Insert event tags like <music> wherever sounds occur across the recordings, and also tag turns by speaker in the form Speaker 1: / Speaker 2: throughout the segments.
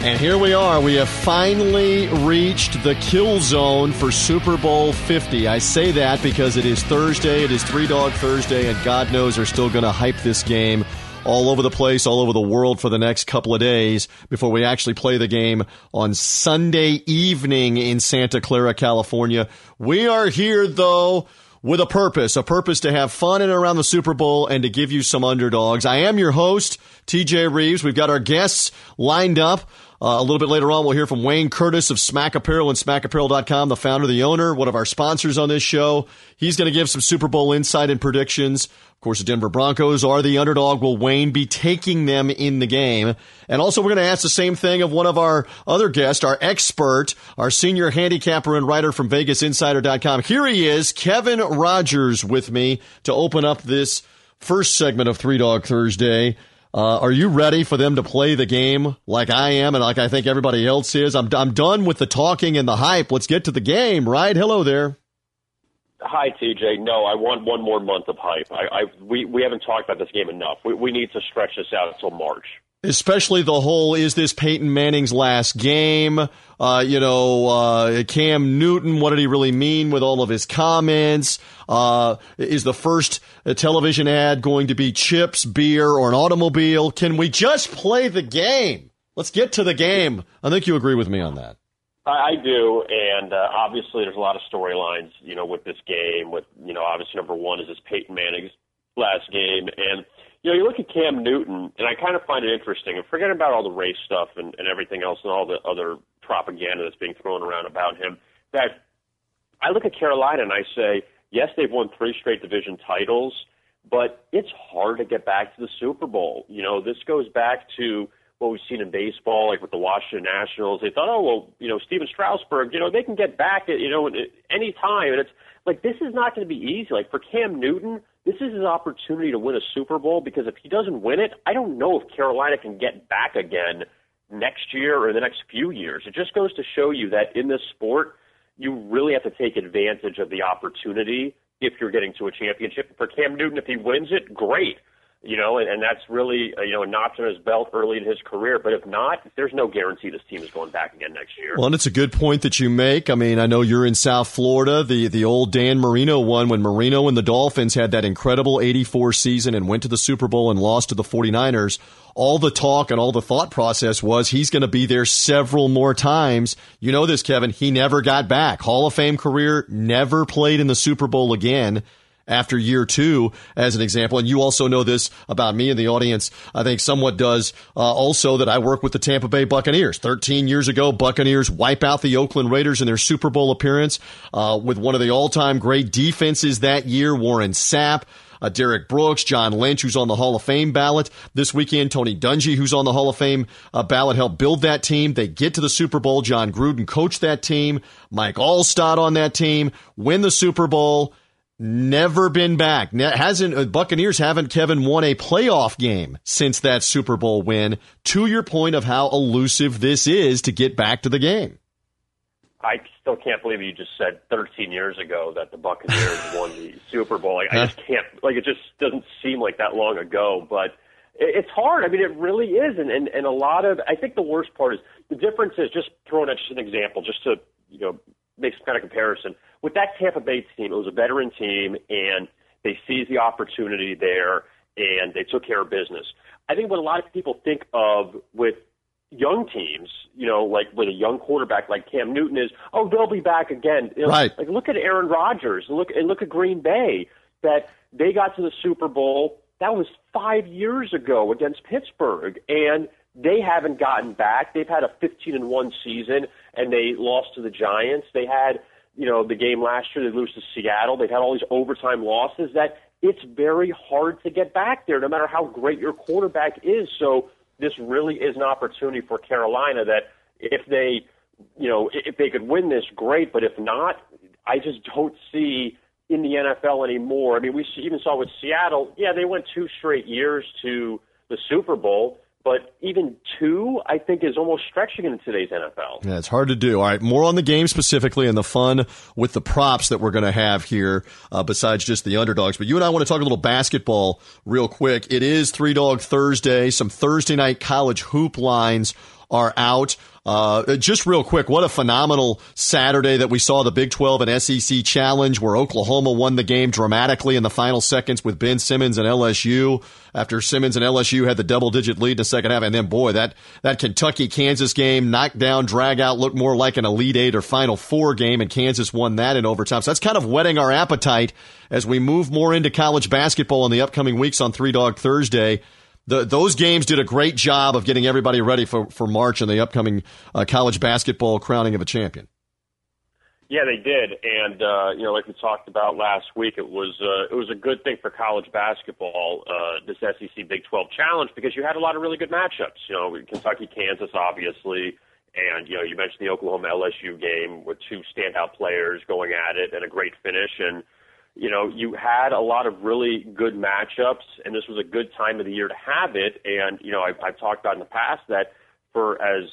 Speaker 1: And here we are. We have finally reached the kill zone for Super Bowl 50. I say that because it is Thursday. It is Three Dog Thursday, and God knows they're still going to hype this game all over the place, all over the world for the next couple of days before we actually play the game on Sunday evening in Santa Clara, California. We are here, though with a purpose, a purpose to have fun and around the Super Bowl and to give you some underdogs. I am your host, TJ Reeves. We've got our guests lined up. Uh, a little bit later on, we'll hear from Wayne Curtis of Smack Apparel and SmackApparel.com, the founder, the owner, one of our sponsors on this show. He's going to give some Super Bowl insight and predictions. Of course, the Denver Broncos are the underdog. Will Wayne be taking them in the game? And also, we're going to ask the same thing of one of our other guests, our expert, our senior handicapper and writer from VegasInsider.com. Here he is, Kevin Rogers, with me to open up this first segment of Three Dog Thursday. Uh, are you ready for them to play the game like I am and like I think everybody else is? I'm, I'm done with the talking and the hype. Let's get to the game, right? Hello there.
Speaker 2: Hi, TJ. No, I want one more month of hype. I, I we, we haven't talked about this game enough. We, we need to stretch this out until March
Speaker 1: especially the whole is this Peyton Manning's last game? Uh, you know, uh, Cam Newton, what did he really mean with all of his comments? Uh, is the first television ad going to be chips, beer, or an automobile? Can we just play the game? Let's get to the game. I think you agree with me on that.
Speaker 2: I do, and uh, obviously there's a lot of storylines, you know, with this game. With you know, obviously number one is this Peyton Manning's last game, and you know, you look at Cam Newton, and I kind of find it interesting. And forget about all the race stuff and, and everything else and all the other propaganda that's being thrown around about him. That I look at Carolina and I say, yes, they've won three straight division titles, but it's hard to get back to the Super Bowl. You know, this goes back to what we've seen in baseball, like with the Washington Nationals. They thought, oh well, you know, Stephen Strasburg, you know, they can get back at you know any time, and it's like this is not going to be easy. Like for Cam Newton, this is his opportunity to win a Super Bowl because if he doesn't win it, I don't know if Carolina can get back again next year or the next few years. It just goes to show you that in this sport, you really have to take advantage of the opportunity if you're getting to a championship. For Cam Newton, if he wins it, great you know, and, and that's really uh, you know a notch on his belt early in his career. But if not, there's no guarantee this team is going back again next year.
Speaker 1: Well, and it's a good point that you make. I mean, I know you're in South Florida. The the old Dan Marino one when Marino and the Dolphins had that incredible 84 season and went to the Super Bowl and lost to the 49ers. All the talk and all the thought process was he's going to be there several more times. You know this, Kevin. He never got back. Hall of Fame career, never played in the Super Bowl again after year two, as an example. And you also know this about me and the audience, I think somewhat does uh, also that I work with the Tampa Bay Buccaneers. 13 years ago, Buccaneers wipe out the Oakland Raiders in their Super Bowl appearance uh, with one of the all time great defenses that year, Warren Sapp. Uh, Derrick Brooks, John Lynch, who's on the Hall of Fame ballot this weekend, Tony Dungy, who's on the Hall of Fame uh, ballot, helped build that team. They get to the Super Bowl. Jon Gruden coached that team. Mike Alstott on that team, win the Super Bowl never been back. Hasn't uh, Buccaneers haven't Kevin won a playoff game since that Super Bowl win. To your point of how elusive this is to get back to the game.
Speaker 2: I still can't believe you just said 13 years ago that the Buccaneers <laughs> won the Super Bowl. Like I just can't. Like it just doesn't seem like that long ago. But it's hard. I mean, it really is. And and and a lot of. I think the worst part is the difference is just throwing out just an example, just to you know make some kind of comparison with that Tampa Bay team, it was a veteran team, and they seized the opportunity there, and they took care of business. I think what a lot of people think of with young teams, you know, like with a young quarterback like Cam Newton is, oh, they'll be back again. You know,
Speaker 1: right.
Speaker 2: Like look at Aaron Rodgers, look and look at Green Bay that they got to the Super Bowl. That was five years ago against Pittsburgh, and they haven't gotten back. They've had a 15 and one season, and they lost to the Giants. They had you know, the game last year, they lose to Seattle. They've had all these overtime losses that it's very hard to get back there, no matter how great your quarterback is. So this really is an opportunity for Carolina that if they, you know, if they could win this, great. But if not, I just don't see in the NFL anymore. I mean, we even saw with Seattle. Yeah, they went two straight years to the Super Bowl, but even two, I think, is almost stretching in today's NFL.
Speaker 1: Yeah, it's hard to do. All right, more on the game specifically and the fun with the props that we're going to have here, uh, besides just the underdogs. But you and I want to talk a little basketball real quick. It is Three Dog Thursday. Some Thursday night college hoop lines are out. Uh, just real quick, what a phenomenal Saturday that we saw the Big 12 and SEC challenge where Oklahoma won the game dramatically in the final seconds with Ben Simmons and LSU after Simmons and LSU had the double digit lead in the second half. And then boy, that, that Kentucky Kansas game knocked down, drag out looked more like an Elite Eight or Final Four game and Kansas won that in overtime. So that's kind of whetting our appetite as we move more into college basketball in the upcoming weeks on Three Dog Thursday the, those games did a great job of getting everybody ready for, for March and the upcoming uh, college basketball crowning of a champion.
Speaker 2: Yeah, they did, and uh, you know, like we talked about last week, it was uh, it was a good thing for college basketball, uh, this SEC Big 12 challenge, because you had a lot of really good matchups. You know, Kentucky, Kansas, obviously, and you know, you mentioned the Oklahoma LSU game with two standout players going at it and a great finish, and you know, you had a lot of really good matchups, and this was a good time of the year to have it. And you know, I've, I've talked about in the past that for as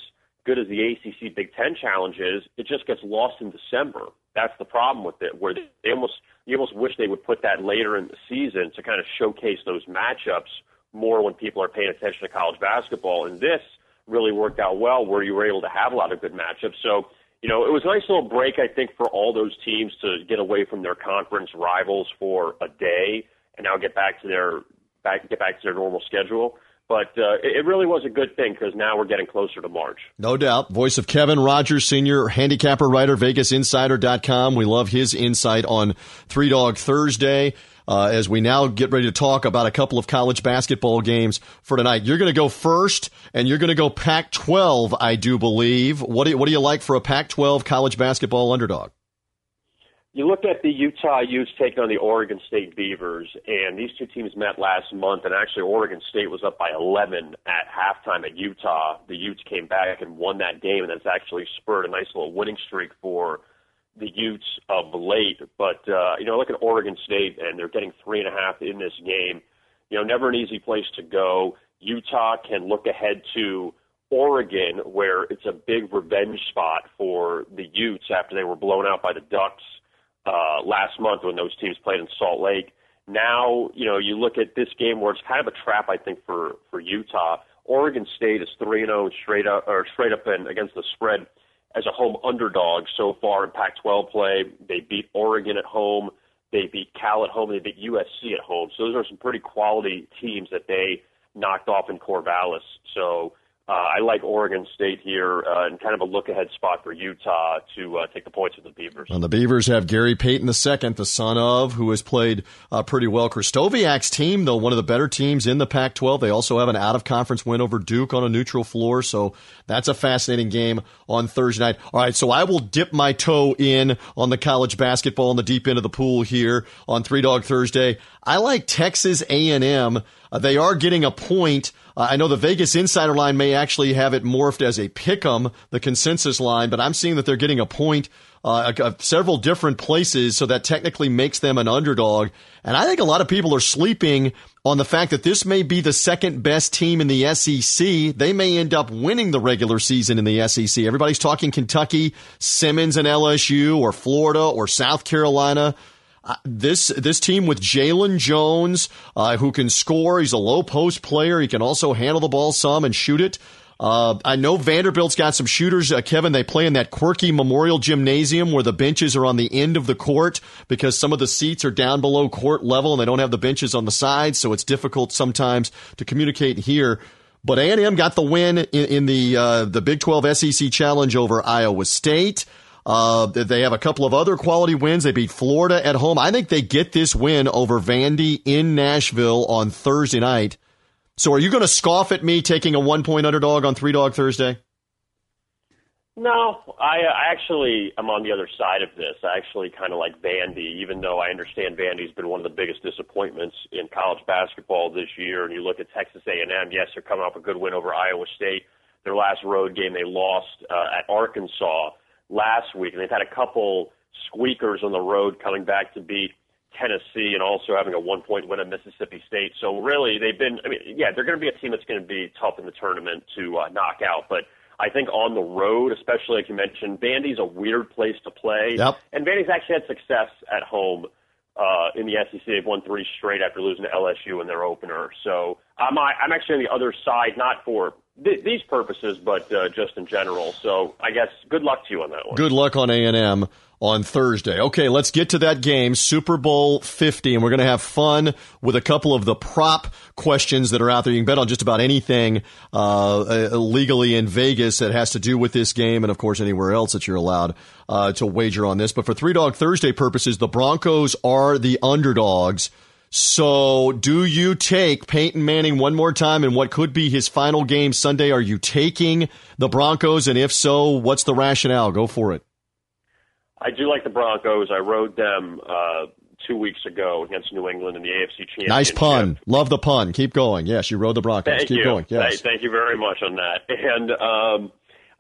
Speaker 2: good as the ACC Big Ten challenge is, it just gets lost in December. That's the problem with it, where they almost you almost wish they would put that later in the season to kind of showcase those matchups more when people are paying attention to college basketball. And this really worked out well, where you were able to have a lot of good matchups. So you know, it was a nice little break, I think, for all those teams to get away from their conference rivals for a day and now get back to their back get back to their normal schedule. But uh, it really was a good thing because now we're getting closer to March.
Speaker 1: No doubt. Voice of Kevin Rogers, senior handicapper writer, VegasInsider.com. We love his insight on Three Dog Thursday uh, as we now get ready to talk about a couple of college basketball games for tonight. You're going to go first, and you're going to go Pac-12, I do believe. What do you, what do you like for a Pac-12 college basketball underdog?
Speaker 2: You look at the Utah Utes taking on the Oregon State Beavers, and these two teams met last month, and actually Oregon State was up by 11 at halftime at Utah. The Utes came back and won that game, and that's actually spurred a nice little winning streak for the Utes of late. But uh, you know, look at Oregon State, and they're getting three and a half in this game. You know, never an easy place to go. Utah can look ahead to Oregon, where it's a big revenge spot for the Utes after they were blown out by the Ducks uh, last month when those teams played in Salt Lake. Now, you know, you look at this game where it's kind of a trap, I think, for for Utah. Oregon State is three and zero oh straight up or straight up and against the spread as a home underdog so far in Pac-12 play. They beat Oregon at home. They beat Cal at home. They beat USC at home. So those are some pretty quality teams that they knocked off in Corvallis. So uh, I like Oregon State here uh, and kind of a look ahead spot for Utah to uh, take the points with the Beavers.
Speaker 1: And the Beavers have Gary Payton II, the son of, who has played uh, pretty well. Krystkowiak's team, though, one of the better teams in the Pac 12. They also have an out of conference win over Duke on a neutral floor. So that's a fascinating game on Thursday night. All right, so I will dip my toe in on the college basketball in the deep end of the pool here on Three Dog Thursday. I like Texas A&M. Uh, they are getting a point uh, I know the Vegas insider line may actually have it morphed as a pick 'em, the consensus line, but I'm seeing that they're getting a point uh, of several different places, so that technically makes them an underdog. And I think a lot of people are sleeping on the fact that this may be the second best team in the SEC. They may end up winning the regular season in the SEC. Everybody's talking Kentucky, Simmons and LSU, or Florida, or South Carolina. Uh, this this team with Jalen Jones, uh, who can score. He's a low post player. He can also handle the ball some and shoot it. Uh, I know Vanderbilt's got some shooters. Uh, Kevin, they play in that quirky Memorial Gymnasium where the benches are on the end of the court because some of the seats are down below court level and they don't have the benches on the sides, so it's difficult sometimes to communicate here. But A&M got the win in, in the uh, the Big 12 SEC Challenge over Iowa State. Uh, they have a couple of other quality wins. They beat Florida at home. I think they get this win over Vandy in Nashville on Thursday night. So are you going to scoff at me taking a one point underdog on Three Dog Thursday?
Speaker 2: No, I, actually am on the other side of this. I actually kind of like Vandy, even though I understand Vandy's been one of the biggest disappointments in college basketball this year. And you look at Texas A&M, yes, they're coming off a good win over Iowa State. Their last road game they lost uh, at Arkansas last week, and they've had a couple squeakers on the road coming back to beat Tennessee and also having a one point win at Mississippi State. So really, they've been. I mean, yeah, they're going to be a team that's going to be tough in the tournament to uh, knock out, but. I think on the road, especially like you mentioned, Vandy's a weird place to play.
Speaker 1: Yep.
Speaker 2: And Vandy's actually had success at home uh, in the SEC. They've won three straight after losing to LSU in their opener. So I'm I'm actually on the other side, not for th- these purposes, but uh, just in general. So I guess good luck to you on that one.
Speaker 1: Good luck on A and M on Thursday. Okay, let's get to that game, Super Bowl 50, and we're going to have fun with a couple of the prop questions that are out there. You can bet on just about anything uh, uh, legally in Vegas that has to do with this game, and of course anywhere else that you're allowed uh, to wager on this. But for Three Dog Thursday purposes, the Broncos are the underdogs. So, do you take Peyton Manning one more time in what could be his final game Sunday? Are you taking the Broncos? And if so, what's the rationale? Go for it.
Speaker 2: I do like the Broncos. I rode them uh, two weeks ago against New England in the AFC Championship.
Speaker 1: Nice pun. Love the pun. Keep going. Yes, you rode the Broncos.
Speaker 2: Thank
Speaker 1: Keep
Speaker 2: you.
Speaker 1: going. Yes.
Speaker 2: Thank, thank you very much on that. <laughs> And um,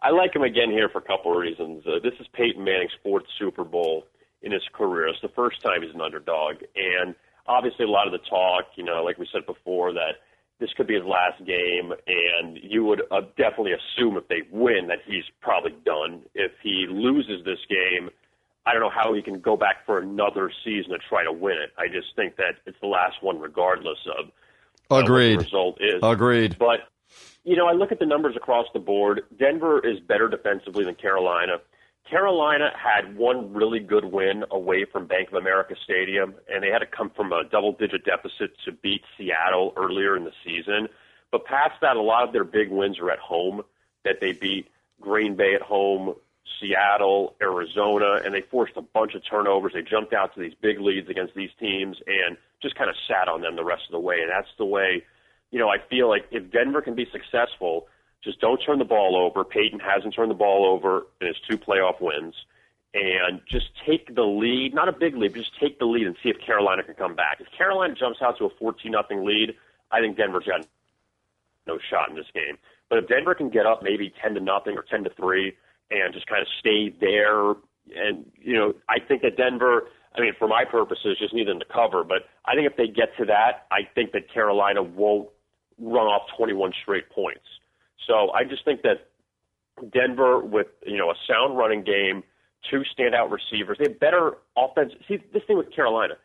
Speaker 2: I like him again here for a couple of reasons. Uh, this is Peyton Manning's fourth Super Bowl in his career. It's the first time he's an underdog, and obviously a lot of the talk, you know, like we said before, that this could be his last game, and you would uh, definitely assume if they win that he's probably done. If he loses this game I don't know how he can go back for another season to try to win it. I just think that it's the last one, regardless of
Speaker 1: Agreed.
Speaker 2: what the result is.
Speaker 1: Agreed.
Speaker 2: But you know, I look at the numbers across the board. Denver is better defensively than Carolina. Carolina had one really good win away from Bank of America Stadium, and they had to come from a double-digit deficit to beat Seattle earlier in the season. But past that, a lot of their big wins are at home. That they beat Green Bay at home, Seattle, Arizona, and they forced a bunch of turnovers. They jumped out to these big leads against these teams and just kind of sat on them the rest of the way. And that's the way, you know, I feel like if Denver can be successful, just don't turn the ball over. Peyton hasn't turned the ball over in his two playoff wins. And just take the lead, not a big lead, but just take the lead and see if Carolina can come back. If Carolina jumps out to a 14 nothing lead, I think Denver's got no shot in this game. But if Denver can get up maybe 10 to nothing or 10 to 3, and just kind of stay there. And, you know, I think that Denver, I mean, for my purposes, just need them to cover. But I think if they get to that, I think that Carolina won't run off 21 straight points. So I just think that Denver, with, you know, a sound running game, two standout receivers, they have better offense. See, this thing with Carolina,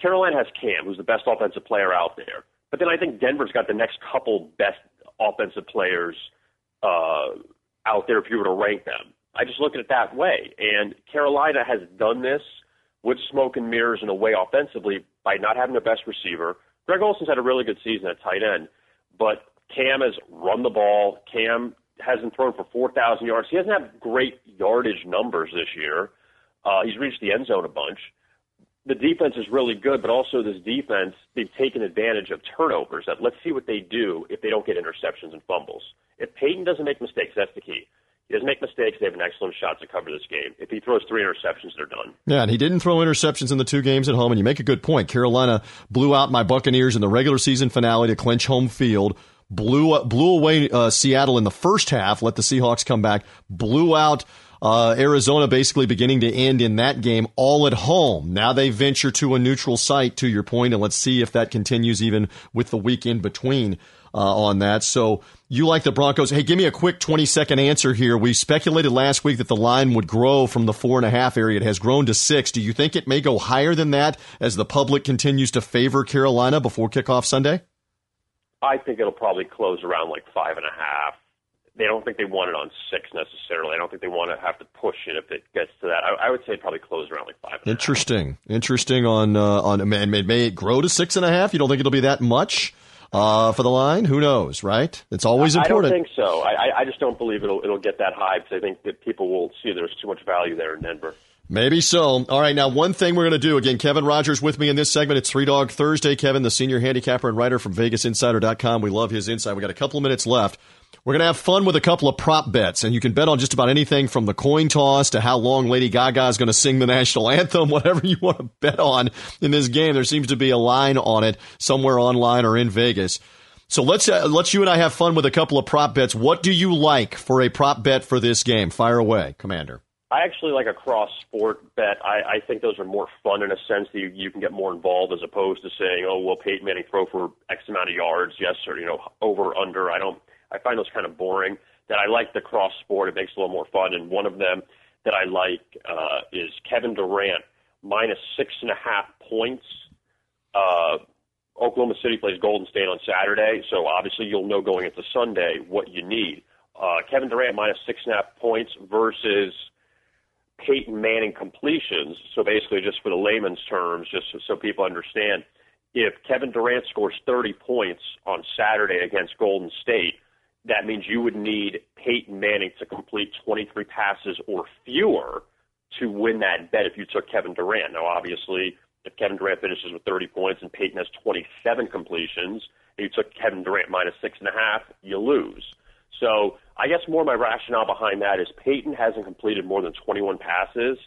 Speaker 2: Carolina has Cam, who's the best offensive player out there. But then I think Denver's got the next couple best offensive players uh, out there if you were to rank them. I just look at it that way. And Carolina has done this with smoke and mirrors in a way offensively by not having the best receiver. Greg Olsen's had a really good season at tight end, but Cam has run the ball. Cam hasn't thrown for 4,000 yards. He doesn't have great yardage numbers this year. Uh, he's reached the end zone a bunch. The defense is really good, but also this defense, they've taken advantage of turnovers. That let's see what they do if they don't get interceptions and fumbles. If Peyton doesn't make mistakes, that's the key. He doesn't make mistakes. They have an excellent shot to cover this game. If he throws three interceptions, they're done.
Speaker 1: Yeah, and he didn't throw interceptions in the two games at home. And you make a good point. Carolina blew out my Buccaneers in the regular season finale to clinch home field. Blew blew away uh, Seattle in the first half. Let the Seahawks come back. Blew out uh, Arizona basically beginning to end in that game all at home. Now they venture to a neutral site, to your point, and let's see if that continues even with the week in between uh, on that. So you like the Broncos. Hey, give me a quick 20 second answer here. We speculated last week that the line would grow from the four and a half area. It has grown to six. Do you think it may go higher than that as the public continues to favor Carolina before kickoff Sunday?
Speaker 2: I think it'll probably close around like five and a half. They don't think they want it on six necessarily. I don't think they want to have to push it if it gets to that. I, I would say it'd probably close around like five.
Speaker 1: Interesting, interesting on uh, on. And may, may it grow to six and a half? You don't think it'll be that much? uh, for the line. Who knows, right? It's always important.
Speaker 2: I don't think so. I, I just don't believe it'll it'll get that high because I think that people will see there's too much value there in Denver.
Speaker 1: Maybe so. All right, now one thing we're going to do again. Kevin Rogers with me in this segment. It's Three Dog Thursday. Kevin, the senior handicapper and writer from VegasInsider.com. We love his insight. We got a couple of minutes left. We're going to have fun with a couple of prop bets, and you can bet on just about anything from the coin toss to how long Lady Gaga is going to sing the national <laughs> anthem, whatever you want to bet on in this game. There seems to be a line on it somewhere online or in Vegas. So let's uh, let's you and I have fun with a couple of prop bets. What do you like for a prop bet for this game? Fire away, Commander.
Speaker 2: I actually like a cross sport bet. I, I think those are more fun in a sense that you, you can get more involved as opposed to saying, oh, will Peyton Manning throw for X amount of yards? Yes, or you know, over under. I don't. I find those kind of boring. That I like the cross sport. It makes it a little more fun. And one of them that I like uh, is Kevin Durant minus six and a half points. Uh, Oklahoma City plays Golden State on Saturday, so obviously you'll know going into Sunday what you need. Uh, Kevin Durant minus six and a half points versus Peyton Manning completions. So basically, just for the layman's terms, just so people understand, if Kevin Durant scores 30 points on Saturday against Golden State, that means you would need Peyton Manning to complete 23 passes or fewer to win that bet if you took Kevin Durant. Now, obviously, if Kevin Durant finishes with 30 points and Peyton has 27 completions, and you took Kevin Durant minus six and a half, you lose. So I guess more my rationale behind that is Peyton hasn't completed more than 21 passes,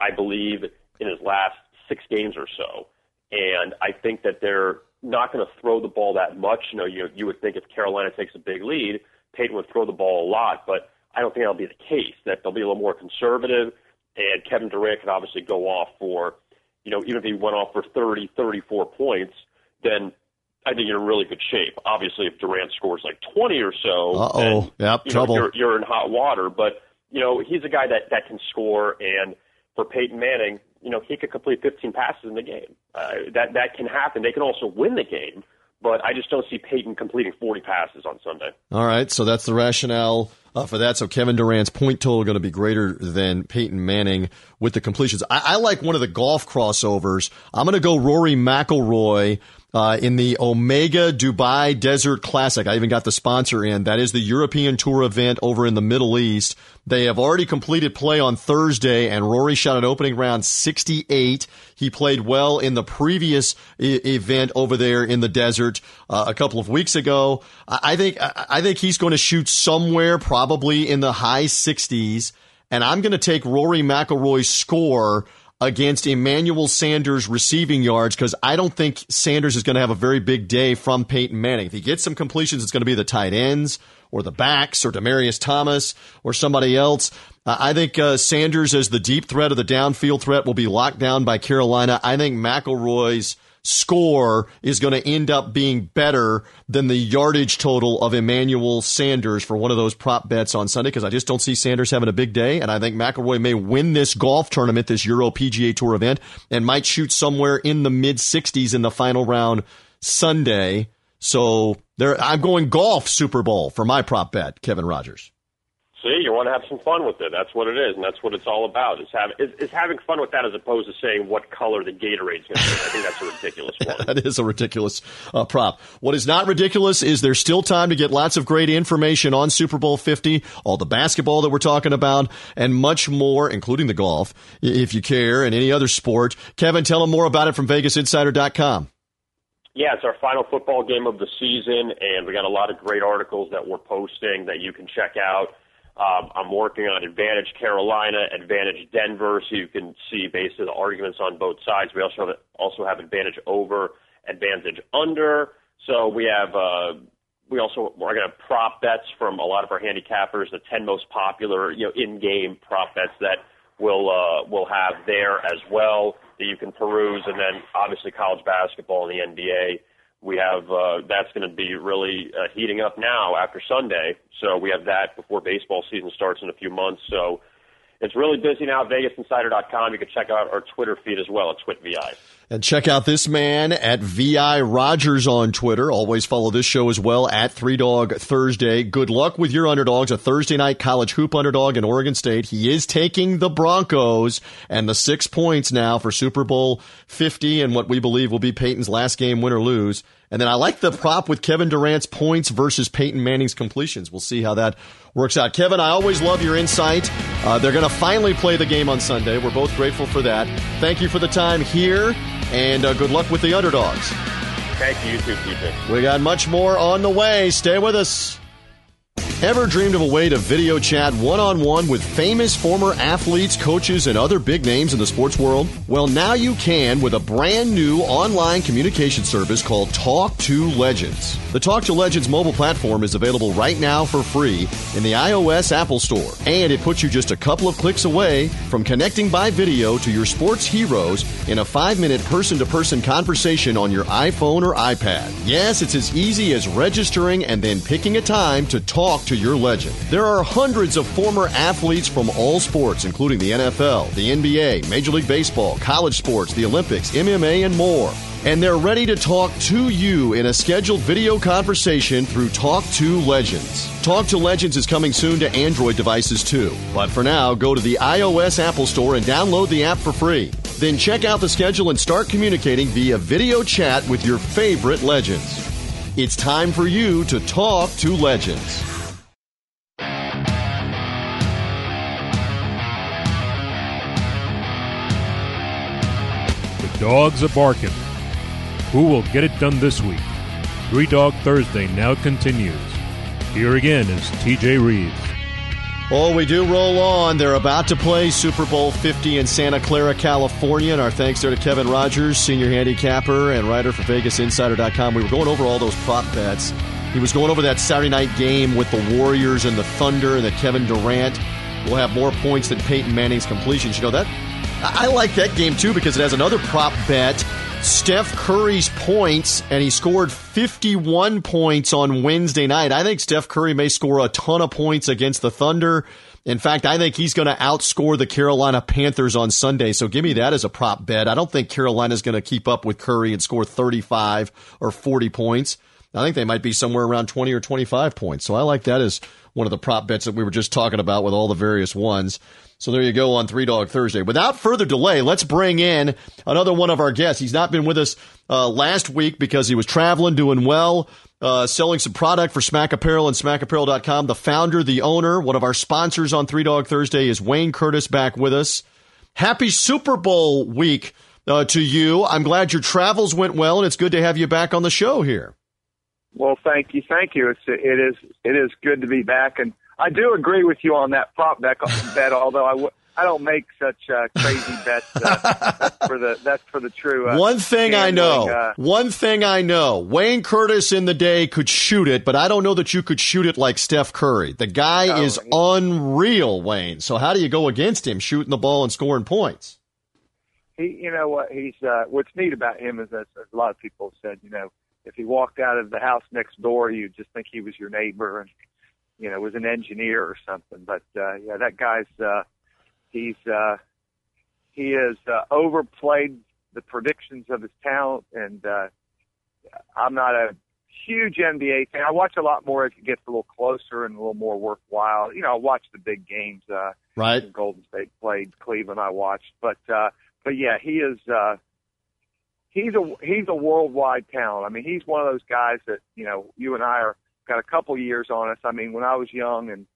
Speaker 2: I believe, in his last six games or so. And I think that they're not going to throw the ball that much. You know, you, you would think if Carolina takes a big lead, Peyton would throw the ball a lot, but I don't think that'll be the case. That they'll be a little more conservative, and Kevin Durant can obviously go off for, you know, even if he went off for 30, 34 points, then I think you're in really good shape. Obviously, if Durant scores like 20 or so,
Speaker 1: oh, yep,
Speaker 2: you
Speaker 1: trouble.
Speaker 2: Know, you're, you're in hot water. But you know, he's a guy that that can score, and for Peyton Manning, you know, he could complete 15 passes in the game. Uh, that that can happen. They can also win the game, but I just don't see Peyton completing 40 passes on Sunday.
Speaker 1: All right, so that's the rationale uh, for that. So Kevin Durant's point total going to be greater than Peyton Manning with the completions. I, I like one of the golf crossovers. I'm going to go Rory McIlroy uh, in the Omega Dubai Desert Classic. I even got the sponsor in. That is the European Tour event over in the Middle East. They have already completed play on Thursday, and Rory shot an opening round 68. He played well in the previous I- event over there in the desert uh, a couple of weeks ago. I, I think I-, think he's going to shoot somewhere in the high 60s, and I'm going to take Rory McIlroy's score against Emmanuel Sanders receiving yards because I don't think Sanders is going to have a very big day from Peyton Manning. If he gets some completions, it's going to be the tight ends or the backs or Demaryius Thomas or somebody else. Uh, I think uh, Sanders as the deep threat of the downfield threat will be locked down by Carolina. I think McIlroy's – score is going to end up being better than the yardage total of Emmanuel Sanders for one of those prop bets on Sunday because I just don't see Sanders having a big day. And I think McIlroy may win this golf tournament, this Euro PGA Tour event, and might shoot somewhere in the mid 60s in the final round Sunday. So there, I'm going golf Super Bowl for my prop bet, Kevin Rogers.
Speaker 2: See, you want to have some fun with it. That's what it is, and that's what it's all about. Is having is, is having fun with that as opposed to saying what color the Gatorade's going to be. I think that's a ridiculous <laughs> one.
Speaker 1: that is a ridiculous uh, prop. What is not ridiculous is there's still time to get lots of great information on Super Bowl 50, all the basketball that we're talking about, and much more, including the golf, if you care, and any other sport. Kevin, tell them more about it from VegasInsider.com.
Speaker 2: Yeah, it's our final football game of the season, and we got a lot of great articles that we're posting that you can check out. Um, I'm working on Advantage Carolina, Advantage Denver, so you can see basically the arguments on both sides. We also have also have Advantage over, Advantage under. So we have uh, we also we're going to prop bets from a lot of our handicappers, the 10 most popular you know in-game prop bets that we'll uh, we'll have there as well that you can peruse, and then obviously college basketball and the NBA we have uh, that's going to be really uh, heating up now after Sunday. So we have that before baseball season starts in a few months. So it's really busy now VegasInsider.com. You can check out our Twitter feed as well at TwitVI.
Speaker 1: And check out this man at VI Rogers on Twitter. Always follow this show as well at Three Dog Thursday. Good luck with your underdogs. A Thursday night college hoop underdog in Oregon State. He is taking the Broncos and the six points now for Super Bowl 50 and what we believe will be Peyton's last game, win or lose. And then I like the prop with Kevin Durant's points versus Peyton Manning's completions. We'll see how that works out. Kevin, I always love your insight. Uh, they're going to finally play the game on Sunday. We're both grateful for that. Thank you for the time here, and uh, good luck with the underdogs.
Speaker 2: Thank you, too, TJ.
Speaker 1: We got much more on the way. Stay with us. Ever dreamed of a way to video chat one on one with famous former athletes, coaches, and other big names in the sports world? Well, now you can with a brand new online communication service called Talk to Legends. The Talk to Legends mobile platform is available right now for free in the iOS Apple Store, and it puts you just a couple of clicks away from connecting by video to your sports heroes in a five minute person to person conversation on your iPhone or iPad. Yes, it's as easy as registering and then picking a time to talk to your legend. There are hundreds of former athletes from all sports, including the NFL, the NBA, Major League Baseball, college sports, the Olympics, MMA, and more. And they're ready to talk to you in a scheduled video conversation through Talk to Legends. Talk to Legends is coming soon to Android devices too. But for now, go to the iOS Apple Store and download the app for free. Then check out the schedule and start communicating via video chat with your favorite legends. It's time for you to talk to legends.
Speaker 3: Dogs are barking. Who will get it done this week? Three Dog Thursday now continues. Here again is TJ Reeves.
Speaker 1: Oh, we do roll on. They're about to play Super Bowl 50 in Santa Clara, California. And our thanks there to Kevin Rogers, senior handicapper and writer for VegasInsider.com. We were going over all those prop bets. He was going over that Saturday night game with the Warriors and the Thunder, and that Kevin Durant will have more points than Peyton Manning's completions. You know that I like that game too because it has another prop bet. Steph Curry's points, and he scored 51 points on Wednesday night. I think Steph Curry may score a ton of points against the Thunder. In fact, I think he's going to outscore the Carolina Panthers on Sunday. So give me that as a prop bet. I don't think Carolina's going to keep up with Curry and score 35 or 40 points. I think they might be somewhere around 20 or 25 points. So I like that as one of the prop bets that we were just talking about with all the various ones. So there you go on Three Dog Thursday. Without further delay, let's bring in another one of our guests. He's not been with us uh, last week because he was traveling, doing well, uh, selling some product for Smack Apparel and SmackApparel.com. The founder, the owner, one of our sponsors on Three Dog Thursday is Wayne Curtis back with us. Happy Super Bowl week uh, to you. I'm glad your travels went well, and it's good to have you back on the show here.
Speaker 4: Well, thank you, thank you. It's it is it is good to be back, and I do agree with you on that prop bet. <laughs> bet although I w- I don't make such uh, crazy bets. Uh, that's for the that's for the true. Uh,
Speaker 1: one thing I know.
Speaker 4: uh,
Speaker 1: one thing I know. Wayne Curtis in the day could shoot it, but I don't know that you could shoot it like Steph Curry. The guy
Speaker 4: Oh,
Speaker 1: is unreal, Wayne. So how do you go against him shooting the ball and scoring points?
Speaker 4: he, you know what he's uh, what's neat about him is that a lot of people have said, you know, if he walked out of the house next door, you'd just think he was your neighbor and you know was an engineer or something. But uh, yeah, that guy's uh, he's uh, he has uh, overplayed the predictions of his talent, and uh, I'm not a huge NBA fan. I watch a lot more as it gets a little closer and a little more worthwhile. You know, I watch the big games. Uh,
Speaker 1: Right?
Speaker 4: Golden State played Cleveland. I watched, but uh, but yeah, he is. Uh, he's a he's a worldwide talent. I mean, he's one of those guys that you know you and I are got a couple years on us. I mean, when I was young and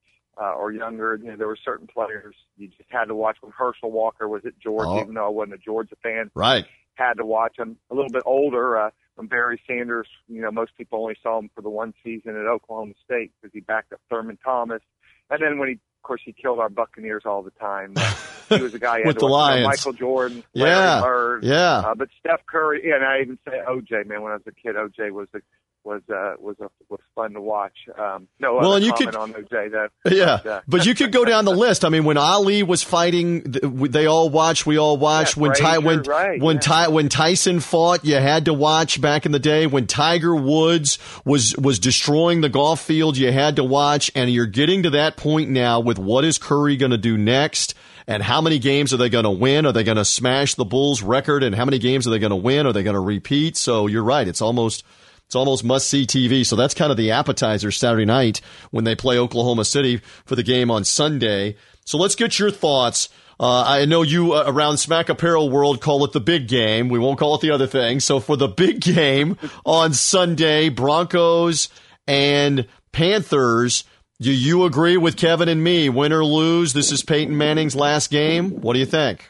Speaker 4: uh, or younger, you know, there were certain players you just had to watch. When Herschel Walker was at Georgia,
Speaker 1: Oh.
Speaker 4: even though I wasn't a Georgia fan,
Speaker 1: Right.
Speaker 4: had to watch him. A little bit older, uh, when Barry Sanders, you know, most people only saw him for the one season at Oklahoma State because he backed up Thurman Thomas. And then when he, of course, he killed our Buccaneers all the time. Uh, <laughs> he was a guy
Speaker 1: With the
Speaker 4: watch. You know,
Speaker 1: Lions.
Speaker 4: Michael Jordan, Larry
Speaker 1: Yeah.
Speaker 4: Bird.
Speaker 1: Yeah.
Speaker 4: Uh, but Steph Curry, yeah, and I even say OJ, man. When I was a kid, OJ was a, was uh, was a, was fun to watch. Um, no
Speaker 1: Well, and you
Speaker 4: comment
Speaker 1: could-
Speaker 4: on OJ though.
Speaker 1: Yeah,
Speaker 4: But, uh,
Speaker 1: but you could go down the <laughs> list. I mean, when Ali was fighting, they all watched. We all watched.
Speaker 4: Yeah,
Speaker 1: when Ty, when
Speaker 4: right,
Speaker 1: when
Speaker 4: yeah.
Speaker 1: Ty, when Tyson fought, you had to watch back in the day. When Tiger Woods was was destroying the golf field, you had to watch. And you're getting to that point now with what is Curry going to do next, and how many games are they going to win? Are they going to smash the Bulls record? And how many games are they going to win? Are they going to repeat? So you're right. It's almost it's almost must see TV. So that's kind of the appetizer Saturday night when they play Oklahoma City for the game on Sunday. So let's get your thoughts. Uh, I know you uh, around Smack Apparel World call it the big game. We won't call it the other thing. So for the big game on Sunday, Broncos and Panthers. Do you agree with Kevin and me? Win or lose, this is Peyton Manning's last game. What do you think?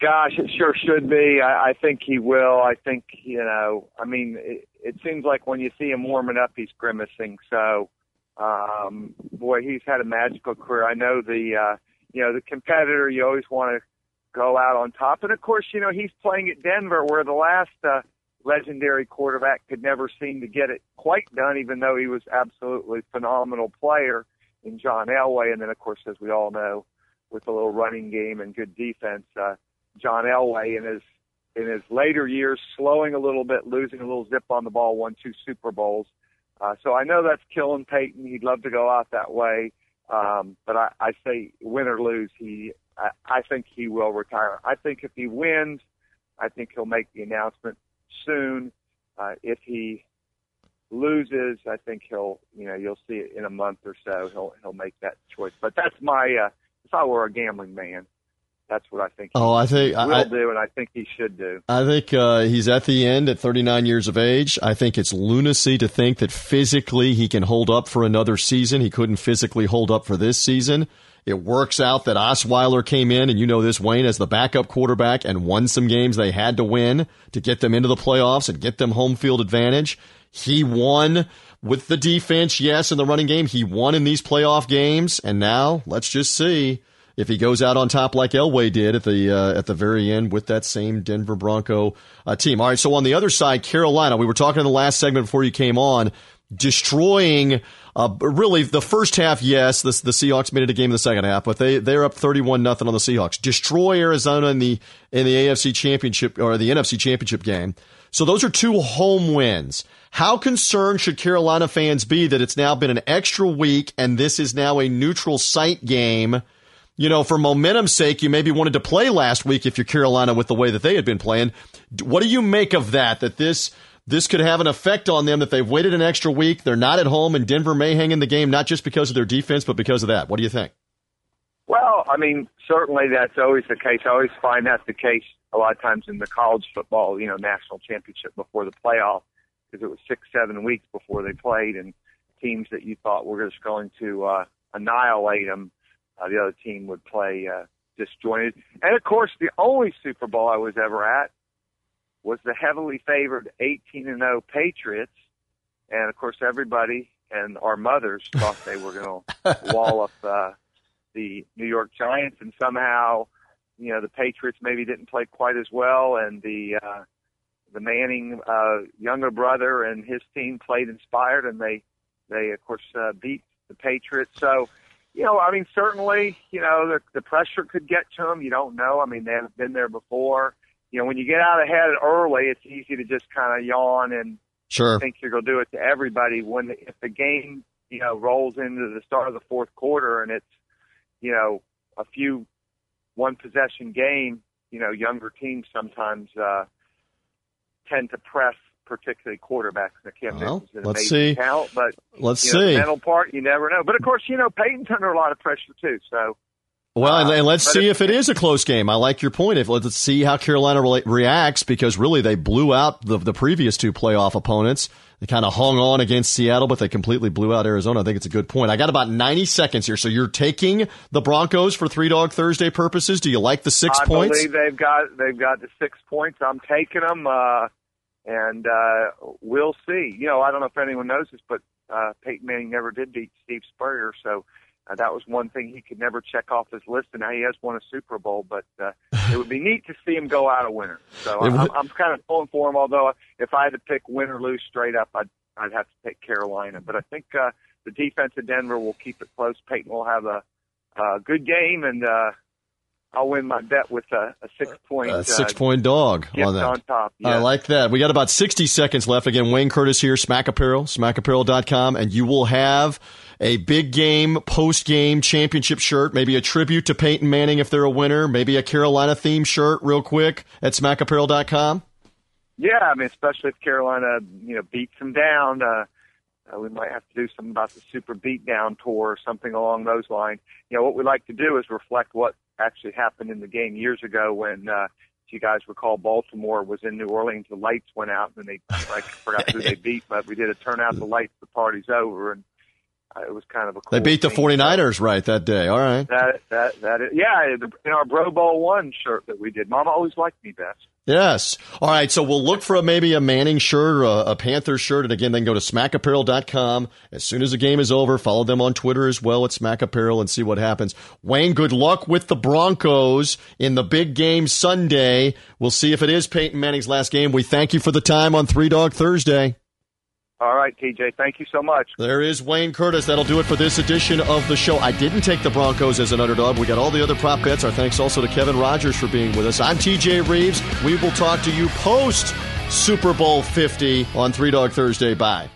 Speaker 4: Gosh, it sure should be. I, I think he will. I think you know. I mean, it, it seems like when you see him warming up, he's grimacing. So, Um, boy, he's had a magical career. I know the, uh, you know, the competitor. You always want to go out on top, and of course, you know, he's playing at Denver, where the last uh, legendary quarterback could never seem to get it quite done, even though he was absolutely phenomenal player in John Elway. And then, of course, as we all know, with a little running game and good defense, uh, John Elway in his in his later years, slowing a little bit, losing a little zip on the ball, won two Super Bowls. Uh, so I know that's killing Peyton. He'd love to go out that way. Um, but I, I say win or lose, he, I, I think he will retire. I think if he wins, I think he'll make the announcement soon. Uh, if he loses, I think he'll, you know, you'll see it in a month or so. He'll, he'll make that choice. But that's my, uh, if I were a gambling man, that's what I think.
Speaker 1: Oh, I think
Speaker 4: will
Speaker 1: I,
Speaker 4: do, and I think he should do.
Speaker 1: I think uh, he's at the end at 39 years of age. I think it's lunacy to think that physically he can hold up for another season. He couldn't physically hold up for this season. It works out that Osweiler came in, and you know this, Wayne, as the backup quarterback and won some games they had to win to get them into the playoffs and get them home field advantage. He won with the defense, yes, in the running game. He won in these playoff games, and now let's just see if he goes out on top like Elway did at the uh, at the very end with that same Denver Bronco uh, team. All right, so on the other side, Carolina. We were talking in the last segment before you came on, destroying. Uh, really, the first half, yes, the, the Seahawks made it a game in the second half, but they they're up thirty-one nothing on the Seahawks. Destroy Arizona in the in the AFC Championship or the NFC Championship game. So those are two home wins. How concerned should Carolina fans be that it's now been an extra week and this is now a neutral site game? you know, for momentum's sake, you maybe wanted to play last week if you're Carolina with the way that they had been playing. What do you make of that? That this this could have an effect on them that they've waited an extra week. They're not at home, and Denver may hang in the game not just because of their defense, but because of that. What do you think?
Speaker 4: Well, I mean, certainly that's always the case. I always find that's the case a lot of times in the college football, you know, national championship before the playoff, because it was six, seven weeks before they played, and teams that you thought were just going to uh, annihilate them uh, the other team would play uh, disjointed. And of course, the only Super Bowl I was ever at was the heavily favored 18 and 0 Patriots. And of course, everybody and our mothers <laughs> thought they were going to wall up uh, the New York Giants, and somehow, you know, the Patriots maybe didn't play quite as well, and the uh, the Manning uh, younger brother and his team played inspired, and they they of course uh, beat the Patriots. So you know, I mean, certainly, you know, the, the pressure could get to them. You don't know. I mean, they haven't been there before. You know, when you get out ahead early, it's easy to just kind of yawn and
Speaker 1: sure.
Speaker 4: think you're going to do it to everybody. When the, if the game, you know, rolls into the start of the fourth quarter and it's, you know, a few one possession game, you know, younger teams sometimes uh, tend to press particularly quarterbacks. Now, Cam well, let's see. talent, but
Speaker 1: let's
Speaker 4: you
Speaker 1: know,
Speaker 4: see. The mental part, you never know. But of course, you know, Peyton's under a lot of pressure too. So.
Speaker 1: Well, and let's see if, it is a close game. I like your point. If let's see how Carolina re- reacts because really they blew out the the previous two playoff opponents. They kind of hung on against Seattle, but they completely blew out Arizona. I think it's a good point. I got about 90 seconds here. So you're taking the Broncos for three dog Thursday purposes. Do you like the six
Speaker 4: I
Speaker 1: points?
Speaker 4: I believe they've got, they've got the six points. I'm taking them. Uh, and uh, we'll see. You know, I don't know if anyone knows this, but uh, Peyton Manning never did beat Steve Spurrier, so uh, that was one thing he could never check off his list. And now he has won a Super Bowl, but uh, it would be neat to see him go out a winner. So I'm, I'm kind of pulling for him. Although if I had to pick win or lose straight up, I'd I'd have to pick Carolina. But I think uh, the defense of Denver will keep it close. Peyton will have a, a good game, and uh, I'll win my bet with a, a six point
Speaker 1: a six uh, point dog on that.
Speaker 4: On top,
Speaker 1: yeah. I like that. We got about sixty seconds left. Again, Wayne Curtis here, Smack Apparel, SmackApparel.com, and you will have a big game post game championship shirt, maybe a tribute to Peyton Manning if they're a winner, maybe a Carolina theme shirt, real quick at SmackApparel.com.
Speaker 4: Yeah, I mean, especially if Carolina, you know, beats them down. Uh, uh, we might have to do something about the super beatdown tour or something along those lines. You know, what we like to do is reflect what actually happened in the game years ago when, uh, if you guys recall, Baltimore was in New Orleans. The lights went out, and they I forgot who they <laughs> beat, but we did a turn out the lights. The party's over, and it was kind of a. Cool
Speaker 1: they beat the 49ers right that day. All right.
Speaker 4: That that that is, yeah. In our Bro Bowl one shirt that we did, Mama always liked me best.
Speaker 1: Yes. All right. So we'll look for a, maybe a Manning shirt or a, a Panther shirt. And again, then go to smackapparel.com. As soon as the game is over, follow them on Twitter as well at Smack Apparel and see what happens. Wayne, good luck with the Broncos in the big game Sunday. We'll see if it is Peyton Manning's last game. We thank you for the time on Three Dog Thursday.
Speaker 4: All right, TJ. Thank you so much.
Speaker 1: There is Wayne Curtis. That'll do it for this edition of the show. I didn't take the Broncos as an underdog. We got all the other prop bets. Our thanks also to Kevin Rogers for being with us. I'm TJ Reeves. We will talk to you post Super Bowl 50 on Three Dog Thursday. Bye.